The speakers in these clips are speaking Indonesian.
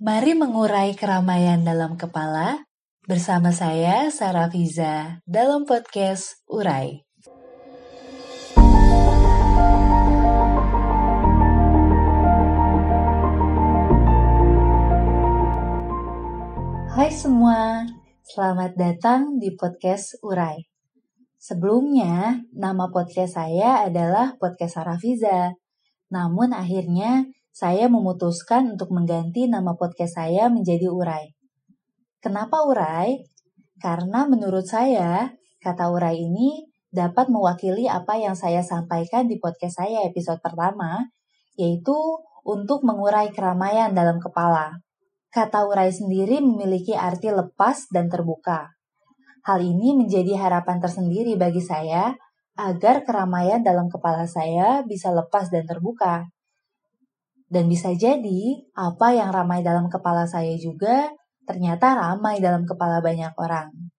Mari mengurai keramaian dalam kepala bersama saya Sarah Fiza dalam podcast Urai. Hai semua, selamat datang di podcast Urai. Sebelumnya, nama podcast saya adalah Podcast Sarah Fiza. Namun akhirnya saya memutuskan untuk mengganti nama podcast saya menjadi Urai. Kenapa Urai? Karena menurut saya, kata Urai ini dapat mewakili apa yang saya sampaikan di podcast saya episode pertama, yaitu untuk mengurai keramaian dalam kepala. Kata Urai sendiri memiliki arti lepas dan terbuka. Hal ini menjadi harapan tersendiri bagi saya agar keramaian dalam kepala saya bisa lepas dan terbuka. Dan bisa jadi apa yang ramai dalam kepala saya juga ternyata ramai dalam kepala banyak orang.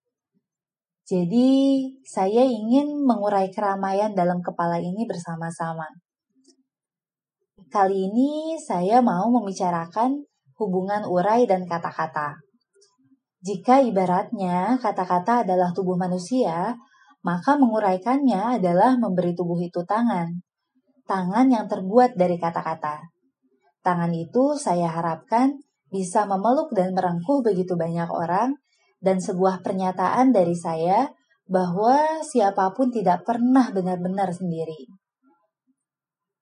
Jadi, saya ingin mengurai keramaian dalam kepala ini bersama-sama. Kali ini saya mau membicarakan hubungan urai dan kata-kata. Jika ibaratnya kata-kata adalah tubuh manusia, maka menguraikannya adalah memberi tubuh itu tangan. Tangan yang terbuat dari kata-kata. Tangan itu saya harapkan bisa memeluk dan merengkuh begitu banyak orang dan sebuah pernyataan dari saya bahwa siapa pun tidak pernah benar-benar sendiri.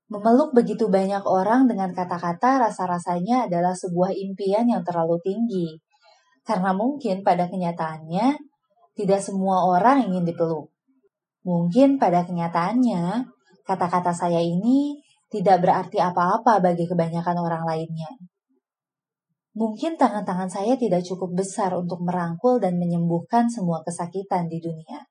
Memeluk begitu banyak orang dengan kata-kata rasa-rasanya adalah sebuah impian yang terlalu tinggi. Karena mungkin pada kenyataannya tidak semua orang ingin dipeluk. Mungkin pada kenyataannya kata-kata saya ini tidak berarti apa-apa bagi kebanyakan orang lainnya. Mungkin tangan-tangan saya tidak cukup besar untuk merangkul dan menyembuhkan semua kesakitan di dunia.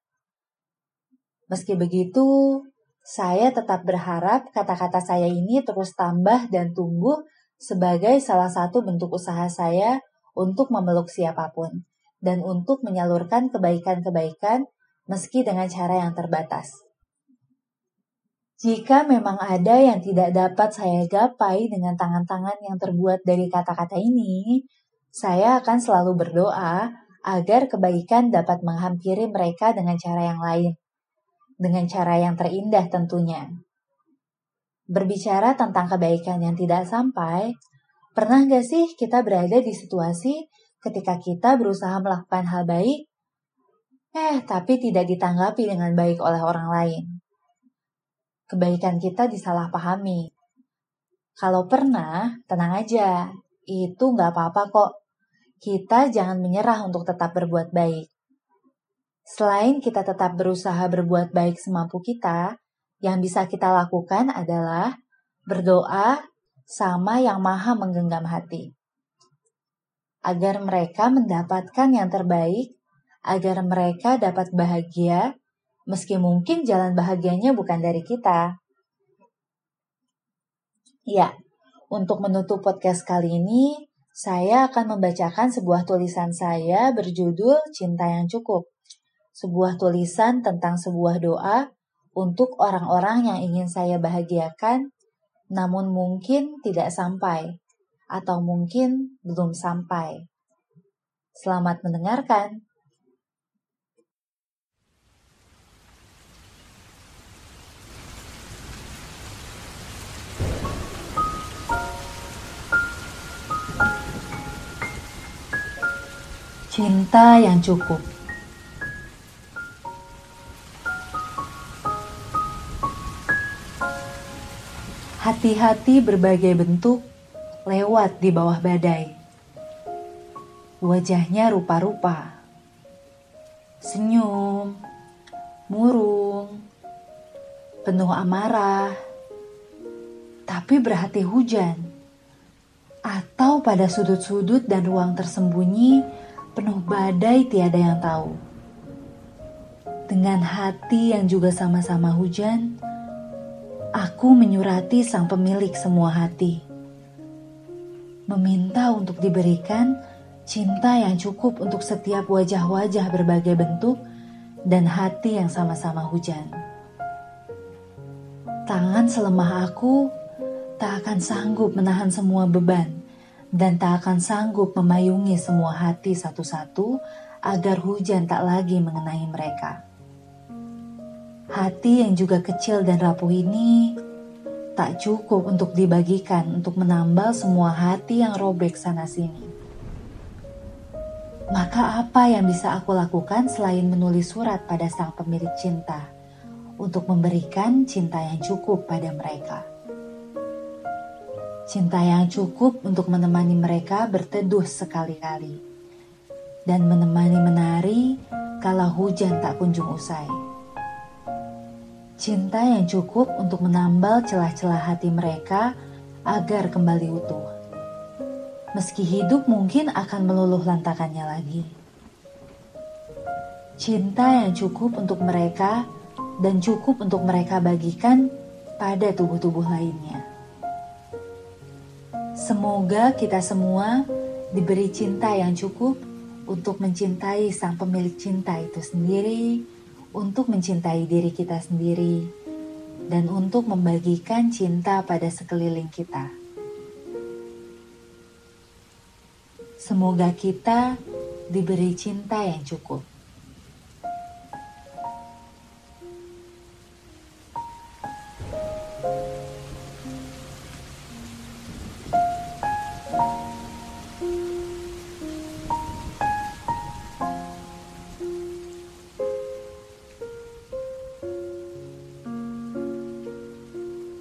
Meski begitu, saya tetap berharap kata-kata saya ini terus tambah dan tumbuh sebagai salah satu bentuk usaha saya untuk memeluk siapa pun dan untuk menyalurkan kebaikan-kebaikan meski dengan cara yang terbatas. Jika memang ada yang tidak dapat saya gapai dengan tangan-tangan yang terbuat dari kata-kata ini, saya akan selalu berdoa agar kebaikan dapat menghampiri mereka dengan cara yang lain, dengan cara yang terindah tentunya. Berbicara tentang kebaikan yang tidak sampai, pernah gak sih kita berada di situasi ketika kita berusaha melakukan hal baik, eh tapi tidak ditanggapi dengan baik oleh orang lain? Kebaikan kita disalahpahami. Kalau pernah, tenang aja, itu nggak apa-apa kok. Kita jangan menyerah untuk tetap berbuat baik. Selain kita tetap berusaha berbuat baik semampu kita, yang bisa kita lakukan adalah berdoa sama yang maha menggenggam hati. Agar mereka mendapatkan yang terbaik, agar mereka dapat bahagia, meski mungkin jalan bahagianya bukan dari kita. Ya, untuk menutup podcast kali ini, saya akan membacakan sebuah tulisan saya berjudul Cinta yang Cukup. Sebuah tulisan tentang sebuah doa untuk orang-orang yang ingin saya bahagiakan, namun mungkin tidak sampai, atau mungkin belum sampai. Selamat mendengarkan. Cinta yang cukup. Hati-hati berbagai bentuk lewat di bawah badai. Wajahnya rupa-rupa. Senyum, murung, penuh amarah, tapi berhati hujan. Atau pada sudut-sudut dan ruang tersembunyi penuh badai tiada yang tahu. Dengan hati yang juga sama-sama hujan, aku menyurati sang pemilik semua hati. Meminta untuk diberikan cinta yang cukup untuk setiap wajah-wajah berbagai bentuk dan hati yang sama-sama hujan. Tangan selemah aku tak akan sanggup menahan semua beban, dan tak akan sanggup memayungi semua hati satu-satu agar hujan tak lagi mengenai mereka. Hati yang juga kecil dan rapuh ini tak cukup untuk dibagikan untuk menambal semua hati yang robek sana-sini. Maka apa yang bisa aku lakukan selain menulis surat pada sang pemilik cinta untuk memberikan cinta yang cukup pada mereka? Cinta yang cukup untuk menemani mereka berteduh sekali-kali dan menemani menari kala hujan tak kunjung usai. Cinta yang cukup untuk menambal celah-celah hati mereka agar kembali utuh meski hidup mungkin akan meluluh lantakannya lagi. Cinta yang cukup untuk mereka dan cukup untuk mereka bagikan pada tubuh-tubuh lainnya. Semoga kita semua diberi cinta yang cukup untuk mencintai sang pemilik cinta itu sendiri, untuk mencintai diri kita sendiri, dan untuk membagikan cinta pada sekeliling kita. Semoga kita diberi cinta yang cukup.